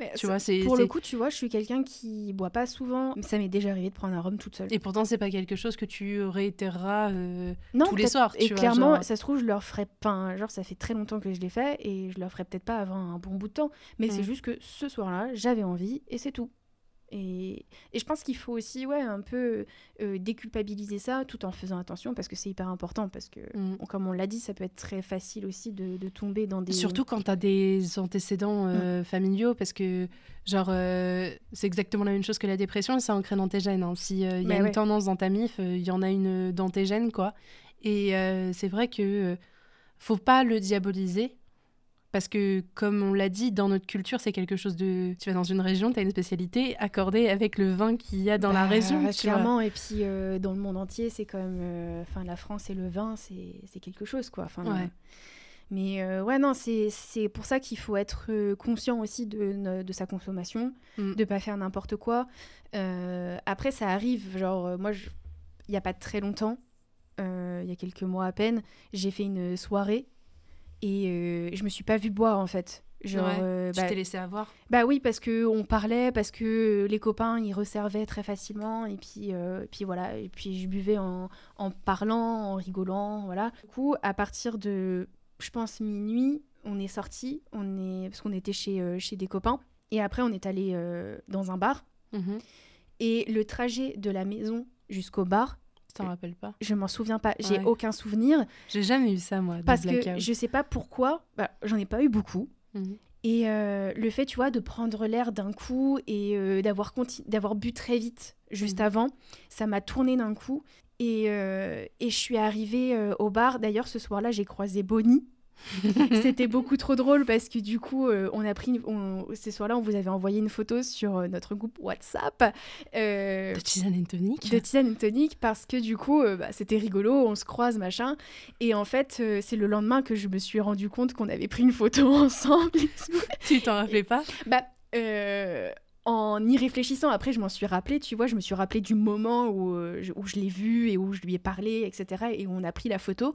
Mais tu ça- vois c'est Pour le coup, tu vois, je suis quelqu'un qui boit pas souvent. Ça m'est déjà arrivé de prendre un rhum toute seule. et pourtant c'est pas quelque chose que tu réitéreras euh, non, tous les soirs, Et tu vois, clairement, genre- ça se trouve, je leur ferais pas. Genre, ça fait très longtemps que je l'ai fait et je leur ferais peut-être pas avant un bon bout de temps. Mais c'est Mm. juste que ce soir-là, j'avais envie et c'est tout. Et, et je pense qu'il faut aussi, ouais, un peu euh, déculpabiliser ça tout en faisant attention parce que c'est hyper important. Parce que, Mm. comme on l'a dit, ça peut être très facile aussi de, de tomber dans des. Surtout quand t'as des antécédents Mm. euh, familiaux, parce que, genre, euh, c'est exactement la même chose que la dépression, c'est ancré dans tes gènes. hein. S'il y a Mais une ouais. tendance dans ta mif, il y en a une dans tes gènes, quoi. Et c'est vrai que faut pas le diaboliser, parce que, comme on l'a dit, dans notre culture, c'est quelque chose de... Tu vas dans une région, tu as une spécialité accordée avec le vin qu'il y a dans la Bah, région. vois. Clairement, et puis euh, dans le monde entier, c'est quand même. euh, Enfin, la France et le vin, c'est quelque chose, quoi. Enfin, Ouais. Mais euh, ouais, non, c'est pour ça qu'il faut être conscient aussi de, de sa consommation, Mm. de pas faire n'importe quoi. Après, ça arrive, genre, moi, il y a pas très longtemps, il y a quelques mois à peine, j'ai fait une soirée et euh, je me suis pas vue boire en fait. Genre, Ouais, euh, Tu bah, t'es laissé avoir. bah oui, parce que on parlait, parce que les copains ils resservaient très facilement, et puis, euh, et puis voilà, et puis je buvais en, en parlant, en rigolant, voilà. Du coup, à partir de, je pense minuit, on est sorti, on est parce qu'on était chez euh, chez des copains, et après on est allé dans un bar, Mhm. et le trajet de la maison jusqu'au bar, t'en rappelles pas je m'en souviens pas, j'ai Ouais. aucun souvenir, J'ai jamais eu ça, moi, parce que je sais pas pourquoi, bah, j'en ai pas eu beaucoup. Mhm. Et euh, le fait, tu vois, de prendre l'air d'un coup et euh, d'avoir bu très vite juste Mhm. avant, ça m'a tourné d'un coup. Et, euh, et je suis arrivée au bar. D'ailleurs, ce soir-là, j'ai croisé Bonnie. C'était beaucoup trop drôle parce que du coup, euh, on a pris, on- ce soir-là, on vous avait envoyé une photo sur euh, notre groupe WhatsApp euh, De tisane and tonic de tisane and tonic parce que du coup, euh, bah, c'était rigolo, on se croise, machin. Et en fait, euh, c'est le lendemain que je me suis rendu compte qu'on avait pris une photo ensemble. et. Tu t'en rappelais pas? Bah, euh, en y réfléchissant, après, je m'en suis rappelé, tu vois, je me suis rappelé du moment où, euh, je, où je l'ai vu et où je lui ai parlé, etc., et où on a pris la photo.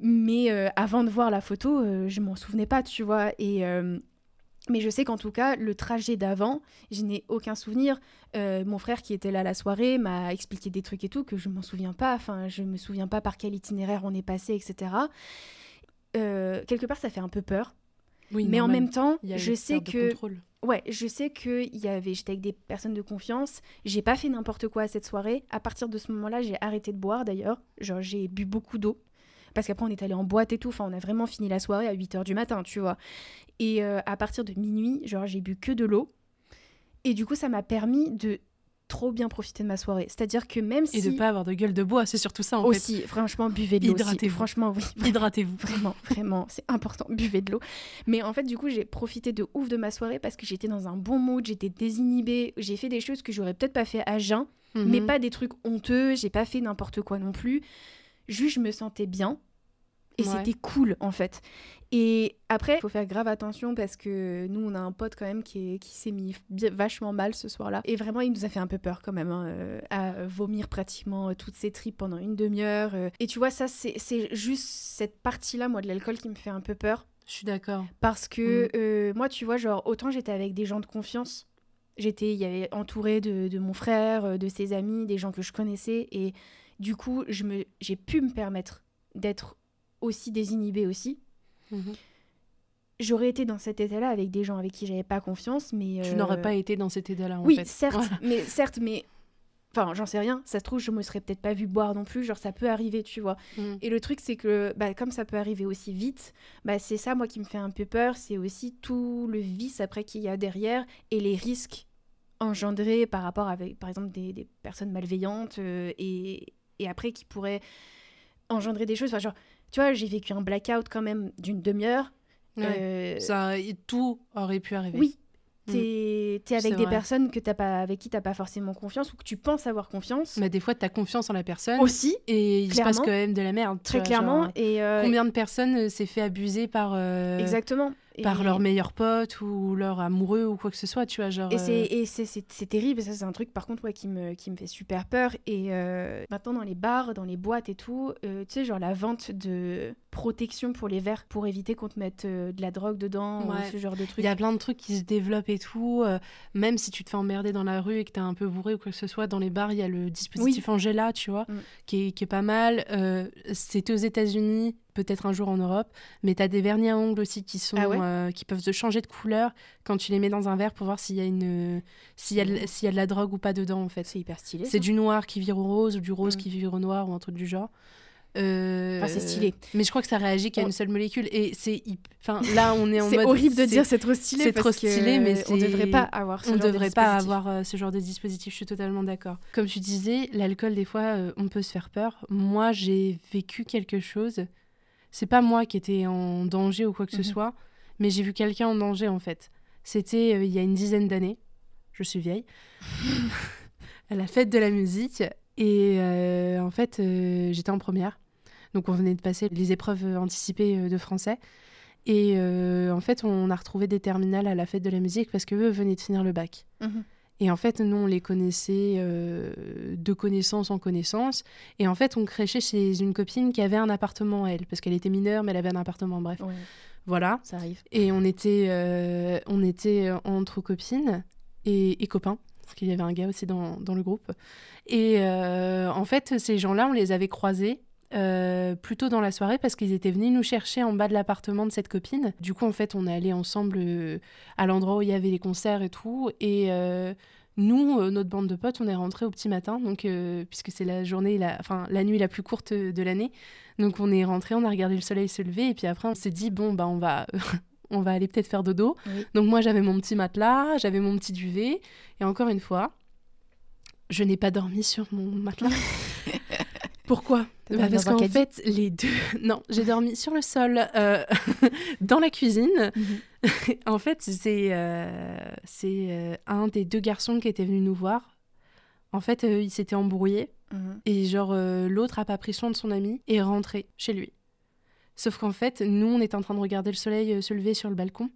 Mais euh, avant de voir la photo, euh, je m'en souvenais pas, tu vois. Et, euh, mais je sais qu'en tout cas, le trajet d'avant, je n'ai aucun souvenir. Euh, mon frère qui était là la soirée m'a expliqué des trucs et tout que je m'en souviens pas. Enfin, je me souviens pas par quel itinéraire on est passé, etc. Quelque part, ça fait un peu peur. Oui, mais en normal. même temps, je sais que. Ouais, je sais que il y avait, j'étais avec des personnes de confiance. J'ai pas fait n'importe quoi à cette soirée. À partir de ce moment-là, j'ai arrêté de boire d'ailleurs. Genre, j'ai bu beaucoup d'eau. Parce qu'après, on est allé en boîte et tout. Enfin, on a vraiment fini la soirée à 8 h du matin, tu vois. Et euh, à partir de minuit, genre, j'ai bu que de l'eau. Et du coup, ça m'a permis de trop bien profiter de ma soirée. C'est-à-dire que même si. Et de pas avoir de gueule de bois, c'est surtout ça en fait. aussi, franchement, buvez de l'eau. aussi. Hydratez-vous. Franchement, oui. Hydratez-vous. Vraiment, vraiment, c'est important, buvez de l'eau. Mais en fait, du coup, j'ai profité de ouf de ma soirée parce que j'étais dans un bon mood, j'étais désinhibée, j'ai fait des choses que j'aurais peut-être pas fait à jeun, mais Mhm. pas des trucs honteux, j'ai pas fait n'importe quoi non plus. Juste, je me sentais bien. Et Ouais. c'était cool, en fait. Et après, il faut faire grave attention parce que nous, on a un pote quand même qui, est- qui s'est mis vachement mal ce soir-là. Et vraiment, il nous a fait un peu peur quand même, hein, euh, à vomir pratiquement euh, toutes ses tripes pendant une demi-heure. euh. Et tu vois, ça, c'est c'est juste cette partie-là, moi, de l'alcool qui me fait un peu peur. Je suis d'accord. Parce que euh, moi, tu vois, genre, autant j'étais avec des gens de confiance. J'étais, il y avait entouré de, de mon frère, de ses amis, des gens que je connaissais. Et du coup, je me, j'ai pu me permettre d'être aussi désinhibée aussi. Mhm. J'aurais été dans cet état-là avec des gens avec qui j'avais pas confiance, mais... Tu euh, n'aurais pas été dans cet état-là en Oui, fait. certes, Voilà. mais certes, mais... Enfin, j'en sais rien. Ça se trouve, je me serais peut-être pas vue boire non plus. Genre, ça peut arriver, tu vois. Mhm. Et le truc, c'est que bah, comme ça peut arriver aussi vite, bah, c'est ça, moi, qui me fait un peu peur. C'est aussi tout le vice après qu'il y a derrière et les risques engendrer par rapport avec, par exemple, des, des personnes malveillantes euh, et, et après qui pourraient engendrer des choses. Enfin, genre, tu vois, j'ai vécu un blackout quand même d'une demi-heure. Ouais. Euh, Ça, tout aurait pu arriver. oui, t'es es C'est avec des vrai. personnes que t'as pas, avec qui t'as pas forcément confiance ou que tu penses avoir confiance. Mais des fois, tu as confiance en la personne Aussi, et il se passe quand même de la merde. très vois, clairement. genre, et euh, combien de personnes euh, s'est fait abuser par, euh, exactement. Par leur meilleur pote ou leur amoureux ou quoi que ce soit, tu vois, genre... Et euh, c'est terrible, ça c'est un truc par contre ouais, qui, me, qui me fait super peur. Et euh, maintenant dans les bars, dans les boîtes et tout, euh, tu sais genre la vente de protection pour les verres pour éviter qu'on te mette euh, de la drogue dedans ou ce genre de trucs. Il y a plein de trucs qui se développent et tout. même si tu te fais emmerder dans la rue et que t'es un peu bourré ou quoi que ce soit, dans les bars, il y a le dispositif Angela, tu vois, Mm. qui, est, qui est pas mal. C'était aux États-Unis, peut-être un jour en Europe, mais t'as des vernis à ongles aussi qui sont Ah ouais euh, qui peuvent changer de couleur quand tu les mets dans un verre pour voir s'il y a une s'il y a de- s'il y a de la drogue ou pas dedans en fait. C'est hyper stylé. C'est du noir qui vire au rose ou du rose Mm. qui vire au noir ou un truc du genre. Euh, Enfin, c'est stylé. Mais je crois que ça réagit qu'à On- une seule molécule. Et c'est. Enfin, là, on est en C'est mode. horrible de c'est- dire c'est trop stylé. c'est trop que stylé, mais on c'est- devrait pas avoir ce On genre de devrait pas dispositif. avoir euh, ce genre de dispositif, je suis totalement d'accord. Comme tu disais, l'alcool, des fois, on peut se faire peur. Moi, j'ai vécu quelque chose. C'est pas moi qui étais en danger ou quoi que Mhm. ce soit, mais j'ai vu quelqu'un en danger, en fait. C'était euh, il y a une dizaine d'années. Je suis vieille. à la fête de la musique. Et euh, en fait, euh, j'étais en première. Donc, on venait de passer les épreuves anticipées de français. Et en fait, on a retrouvé des terminales à la fête de la musique parce qu'eux venaient de finir le bac. Mhm. Et en fait, nous, on les connaissait euh, de connaissance en connaissance. Et en fait, on crêchait chez une copine qui avait un appartement, elle, parce qu'elle était mineure, mais elle avait un appartement, bref. Ouais, Voilà. ça arrive. Et on était, euh, on était euh, entre copines et, et copains, parce qu'il y avait un gars aussi dans, dans le groupe. Et euh, en fait, ces gens-là, on les avait croisés. Euh, plus tôt dans la soirée parce qu'ils étaient venus nous chercher en bas de l'appartement de cette copine. Du coup, en fait, on est allés ensemble euh, à l'endroit où il y avait les concerts et tout. Et euh, nous, euh, notre bande de potes, on est rentrés au petit matin, donc puisque c'est la journée, la, enfin la nuit la plus courte de l'année. Donc on est rentrés, on a regardé le soleil se lever et puis après on s'est dit bon bah on va on va aller peut-être faire dodo. Oui. Donc moi j'avais mon petit matelas, j'avais mon petit duvet et encore une fois, je n'ai pas dormi sur mon matelas. Pourquoi? Bah, Parce qu'en fait, les deux. Non, j'ai dormi sur le sol, euh, dans la cuisine. en fait, c'est euh, c'est euh, un des deux garçons qui était venu nous voir. En fait, il s'était embrouillé Mhm. et genre l'autre a pas pris soin de son ami et est rentré chez lui. Sauf qu'en fait, nous, on était en train de regarder le soleil se lever sur le balcon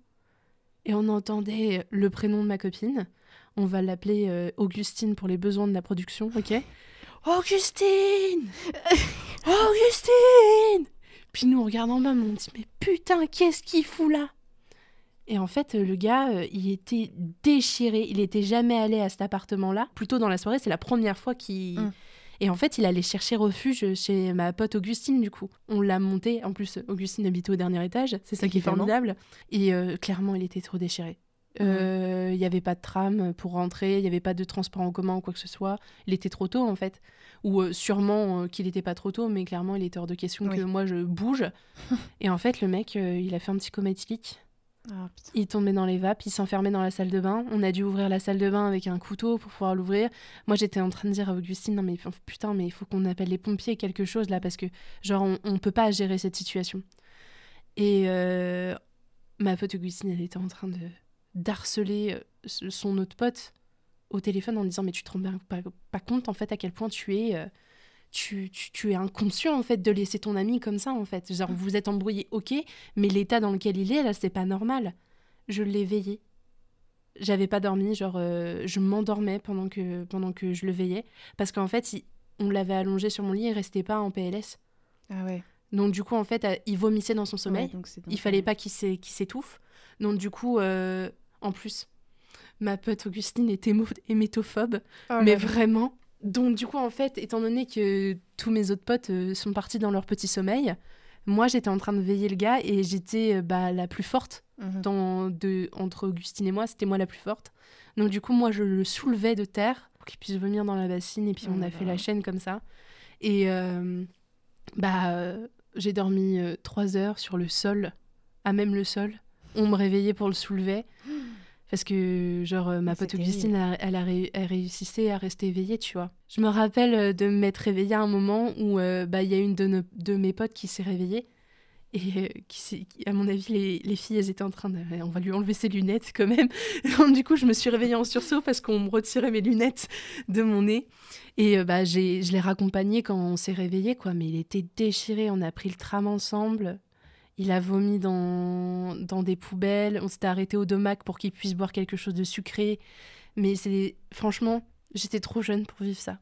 et on entendait le prénom de ma copine. On va l'appeler Augustine pour les besoins de la production, ok? Augustine Augustine Puis nous, on regarde en bas, on dit Mais putain, qu'est-ce qu'il fout là Et en fait, le gars, euh, il était déchiré. Il était jamais allé à cet appartement-là. Plutôt dans la soirée, c'est la première fois qu'il. Mm. Et en fait, il allait chercher refuge chez ma pote Augustine, du coup. On l'a monté. En plus, Augustine habitait au dernier étage. C'est ça qui est formidable. Et euh, clairement, il était trop déchiré. Euh, Il n'y avait pas de tram pour rentrer, il n'y avait pas de transport en commun ou quoi que ce soit. Il était trop tôt, en fait. Ou euh, sûrement euh, qu'il n'était pas trop tôt, mais clairement, il était hors de question Oui. que moi, je bouge. Et en fait, le mec, euh, il a fait un petit coma éthylique. Ah. Il tombait dans les vapes, il s'enfermait dans la salle de bain. On a dû ouvrir la salle de bain avec un couteau pour pouvoir l'ouvrir. Moi, j'étais en train de dire à Augustine, non mais putain, mais il faut qu'on appelle les pompiers, quelque chose là, parce que genre, on, on peut pas gérer cette situation. Et euh, ma pote Augustine, elle était en train de d'harceler euh, son autre pote au téléphone en disant, mais tu te rends pas, pas compte en fait à quel point tu es... euh, tu, tu, tu es inconscient en fait de laisser ton ami comme ça en fait. Genre vous êtes embrouillé, ok, mais l'état dans lequel il est là c'est pas normal. Je l'ai veillé. J'avais pas dormi, genre euh, je m'endormais pendant que, pendant que je le veillais. Parce qu'en fait, il- on l'avait allongé sur mon lit, il restait pas en PLS. Ah ouais. Donc du coup, en fait, il vomissait dans son sommeil. Ouais, donc c'est- il fallait pas qu'il s'é- qu'il s'étouffe. Donc du coup, euh, en plus, ma pote Augustine est hémétophobe. oh mais vraiment. Donc du coup, en fait, étant donné que tous mes autres potes euh, sont partis dans leur petit sommeil, moi j'étais en train de veiller le gars et j'étais euh, bah, la plus forte Mhm. dans, de, entre Augustine et moi, c'était moi la plus forte. Donc du coup, moi, je le soulevais de terre pour qu'il puisse vomir dans la bassine et puis Oh on là a fait la chaîne comme ça. Et euh, bah, euh, j'ai dormi trois heures sur le sol, à même le sol. On me réveillait pour le soulever. Parce que, genre, euh, ma pote Augustine, elle, elle a ré- elle réussissait à rester éveillée, tu vois. Je me rappelle euh, de m'être réveillée à un moment où euh, bah, il y a une de, nos- de mes potes qui s'est réveillée. Et euh, qui, à mon avis, les, les filles, elles étaient en train de. On va lui enlever ses lunettes quand même. Du coup, je me suis réveillée en sursaut parce qu'on me retirait mes lunettes de mon nez. Et euh, bah, j'ai, je l'ai raccompagné quand on s'est réveillé, quoi. Mais il était déchiré. On a pris le tram ensemble. Il a vomi dans, dans des poubelles. On s'était arrêté au domac pour qu'il puisse boire quelque chose de sucré. Mais c'est franchement, j'étais trop jeune pour vivre ça.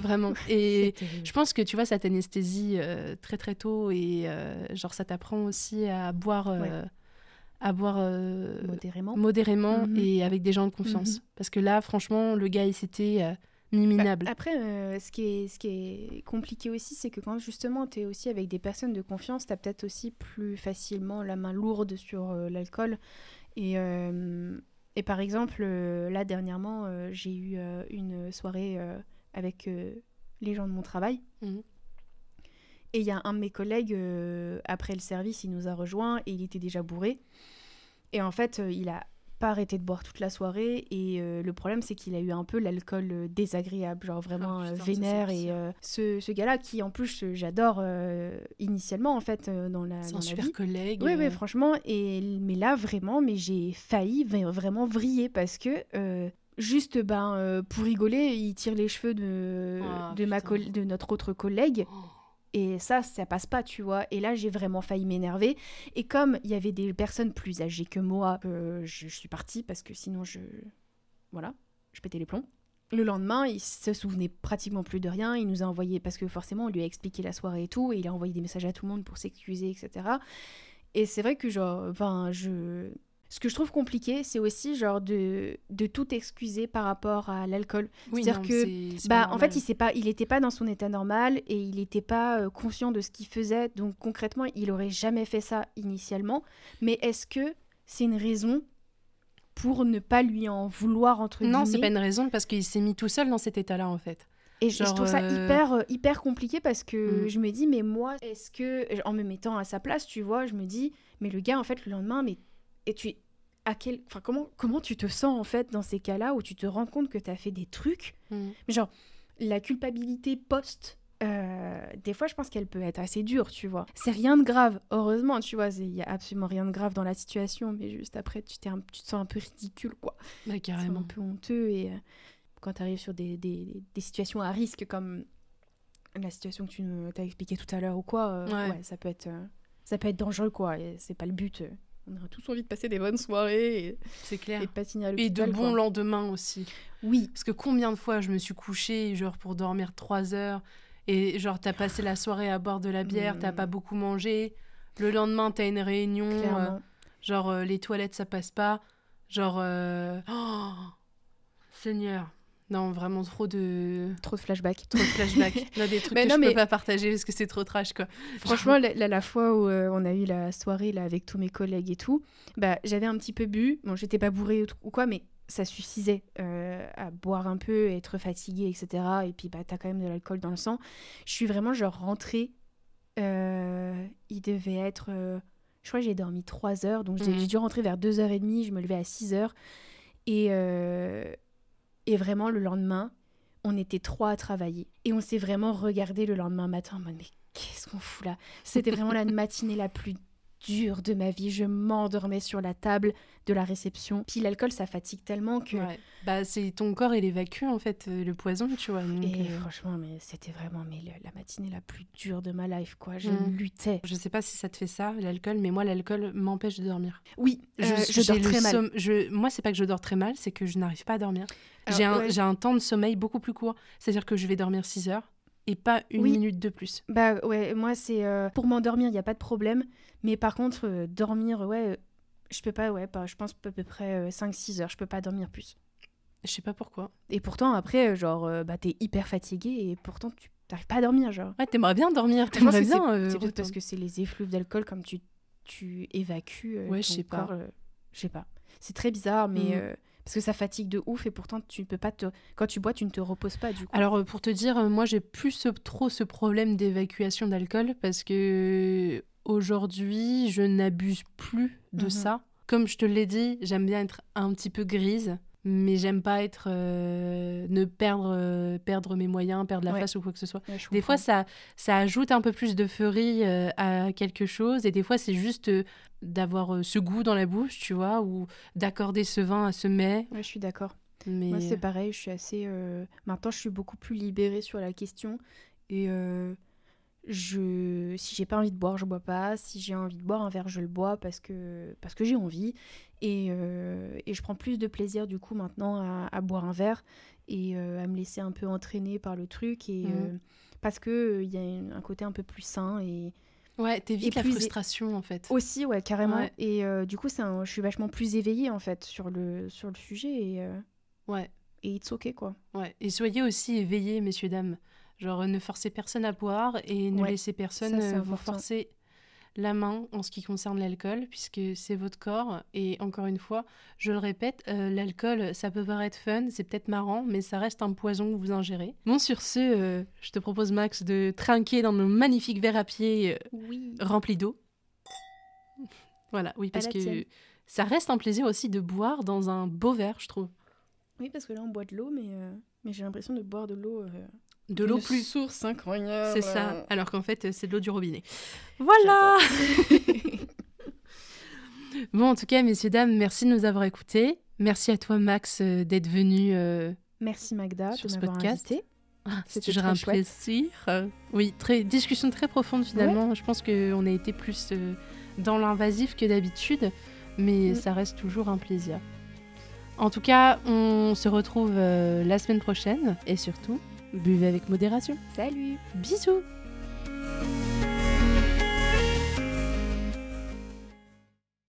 Vraiment. Et je pense que tu vois, ça t'anesthésie euh, très très tôt et euh, genre ça t'apprend aussi à boire, euh, Ouais. à boire modérément. modérément Mhm. et avec des gens de confiance. Mhm. Parce que là, franchement, le gars, il s'était minable. Bah, après, euh, ce, qui est, ce qui est compliqué aussi, c'est que quand justement tu es aussi avec des personnes de confiance, tu as peut-être aussi plus facilement la main lourde sur euh, l'alcool. Et, euh, et par exemple, là dernièrement, j'ai eu une soirée avec les gens de mon travail. Mhm. Et il y a un de mes collègues, après le service, il nous a rejoints et il était déjà bourré. Et en fait, il a pas arrêté de boire toute la soirée. Et euh, le problème, c'est qu'il a eu un peu l'alcool euh, désagréable, genre vraiment Oh, putain, vénère. Et ce, ce gars-là, qui en plus, j'adore initialement, en fait, dans la, C'est un super vie. collègue. Oui, oui, franchement. Et, mais là, vraiment, mais j'ai failli vraiment vriller parce que juste ben, pour rigoler, il tire les cheveux de, Ah, de, ma de notre autre collègue. oh. Et ça, ça passe pas, tu vois. Et là, j'ai vraiment failli m'énerver. Et comme il y avait des personnes plus âgées que moi, euh, je, je suis partie parce que sinon, je. Voilà, je pétais les plombs. Le lendemain, il se souvenait pratiquement plus de rien. Il nous a envoyé, parce que forcément, on lui a expliqué la soirée et tout, et il a envoyé des messages à tout le monde pour s'excuser, etc. Et c'est vrai que, genre, enfin, je. Ce que je trouve compliqué, c'est aussi, genre, de, de tout excuser par rapport à l'alcool. Oui, C'est-à-dire que, Bah, en fait, il pas, il était pas dans son état normal et il n'était pas euh, conscient de ce qu'il faisait. Donc concrètement, il aurait jamais fait ça initialement. Mais est-ce que c'est une raison pour ne pas lui en vouloir entre Non, c'est guillemets pas une raison parce qu'il s'est mis tout seul dans cet état-là, en fait. Et je, trouve ça euh, hyper, euh, hyper compliqué parce que Mm. je me dis, mais moi, est-ce que, en me mettant à sa place, tu vois, je me dis, mais le gars, en fait, le lendemain, mais et tu, à quel, enfin, comment, comment tu te sens en fait dans ces cas-là où tu te rends compte que tu as fait des trucs Mm. mais genre, la culpabilité post, euh, des fois, je pense qu'elle peut être assez dure, tu vois. C'est rien de grave, heureusement, tu vois. Il y a absolument rien de grave dans la situation, mais juste après, tu, un- tu te sens un peu ridicule, quoi. Bah, carrément. un peu honteux. Et euh, quand tu arrives sur des, des- des situations à risque, comme la situation que tu nous as expliquée tout à l'heure ou quoi, euh, Ouais. ouais. ça, peut être, ça peut être dangereux, quoi. Et c'est pas le but. On a tous envie de passer des bonnes soirées et, C'est clair. et de Et de bons quoi. lendemains aussi. Oui, Parce que combien de fois je me suis couchée, genre pour dormir trois heures, et genre t'as passé la soirée à boire de la bière, t'as pas beaucoup mangé, le lendemain t'as une réunion, euh, genre euh, les toilettes ça passe pas, genre... euh, oh, Seigneur. Non, vraiment trop de... Trop de flashbacks. Trop de flashbacks. Là, des trucs Mais que non, je mais- peux pas partager parce que c'est trop trash, quoi. Franchement, la, la- la fois où euh, on a eu la soirée là avec tous mes collègues et tout, bah j'avais un petit peu bu. Bon, j'étais pas bourrée ou, quoi, mais ça suffisait euh, à boire un peu, être fatiguée, etc. Et puis bah t'as quand même de l'alcool dans le sang. Je suis vraiment genre rentrée. euh, il devait être, je crois que j'ai dormi 3 heures, donc j'ai Mhm. j'ai dû rentrer vers 2h30. Je me levais à 6h et euh, et vraiment le lendemain. On était trois à travailler et on s'est vraiment regardé le lendemain matin en mode mais qu'est-ce qu'on fout là? C'était vraiment la matinée la plus dure de ma vie. Je m'endormais sur la table de la réception. Puis l'alcool, ça fatigue tellement que... Ouais. Bah, c'est ton corps, il évacue, en fait, euh, le poison, tu vois. donc, Et euh, franchement, mais c'était vraiment mais le- la matinée la plus dure de ma life, quoi. Je Mm. luttais. Je sais pas si ça te fait ça, l'alcool, mais moi, l'alcool m'empêche de dormir. Oui, euh, je, j'ai dors très mal. je- Moi, c'est pas que je dors très mal, c'est que je n'arrive pas à dormir. J'ai un, ouais. un temps de sommeil beaucoup plus court. C'est-à-dire que je vais dormir 6 heures et pas une Oui. minute de plus. Bah ouais, moi c'est... euh, pour m'endormir, il n'y a pas de problème. Mais par contre, euh, dormir, ouais... euh, je peux pas, ouais, pas, je pense à peu près 5-6 heures. Je peux pas dormir plus. Je sais pas pourquoi. Et pourtant, après, euh, genre, euh, bah, t'es hyper fatigué et pourtant, tu t'arrives pas à dormir, genre. Ouais, t'aimerais bien dormir, t'aimerais bien. euh, c'est peut-être parce que c'est les effluves d'alcool, comme tu, tu évacues. euh, Ouais, je sais pas. corps, euh, je sais pas. C'est très bizarre, mais. Mhm. Euh, parce que ça fatigue de ouf et pourtant, tu ne peux pas te. Quand tu bois, tu ne te reposes pas, du coup. Alors, euh, pour te dire, euh, moi, j'ai plus ce- trop ce problème d'évacuation d'alcool parce que aujourd'hui, je n'abuse plus de Mhm. ça. comme je te l'ai dit, j'aime bien être un petit peu grise, mais j'aime pas être euh, ne perdre euh, perdre mes moyens, perdre la Ouais. face ou quoi que ce soit. Ouais, Des fois, ça, ça ajoute un peu plus de feurie euh, à quelque chose, et des fois, c'est juste d'avoir ce goût dans la bouche, tu vois, ou d'accorder ce vin à ce mets. Ouais, je suis d'accord. Mais Moi, c'est pareil, je suis assez. Maintenant, je suis beaucoup plus libérée sur la question. Et je... si j'ai pas envie de boire, je bois pas. Si j'ai envie de boire un verre, je le bois parce que, parce que j'ai envie. Et, euh, et je prends plus de plaisir, du coup, maintenant à, à boire un verre et euh, à me laisser un peu entraîner par le truc. Et, Mhm. euh, parce qu'il y a une- un côté un peu plus sain. Et ouais, t'évites la frustration en fait. aussi, ouais, carrément. Ouais. Et du coup, c'est un- je suis vachement plus éveillée, en fait, sur le, sur le sujet. Et, Ouais, et it's ok, quoi. ouais. Et soyez aussi éveillés, messieurs dames. Genre, ne forcez personne à boire et ne Ouais, laissez personne ça, vous important. forcer la main en ce qui concerne l'alcool, puisque c'est votre corps. Et encore une fois, je le répète, euh, l'alcool, ça peut paraître fun, c'est peut-être marrant, mais ça reste un poison que vous ingérez. Bon, sur ce, euh, je te propose, Max, de trinquer dans nos magnifiques verres à pied euh, Oui. remplis d'eau. Voilà, oui, parce que tienne. ça reste un plaisir aussi de boire dans un beau verre, je trouve. Oui, parce que là, on boit de l'eau, mais, mais j'ai l'impression de boire de l'eau. De l'eau plus source incroyable. C'est ça, alors qu'en fait, c'est de l'eau du robinet. Voilà Bon, en tout cas, messieurs, dames, merci de nous avoir écoutés. Merci à toi, Max, euh, d'être venu. euh, Merci Magda Sur de ce podcast. ah, C'est C'était toujours un chouette. plaisir. Oui, très, discussion très profonde finalement. Je pense qu'on a été plus euh, dans l'invasif que d'habitude, mais Mm. ça reste toujours un plaisir. En tout cas, on se retrouve la semaine prochaine et surtout, Buvez avec modération. Salut. Bisous.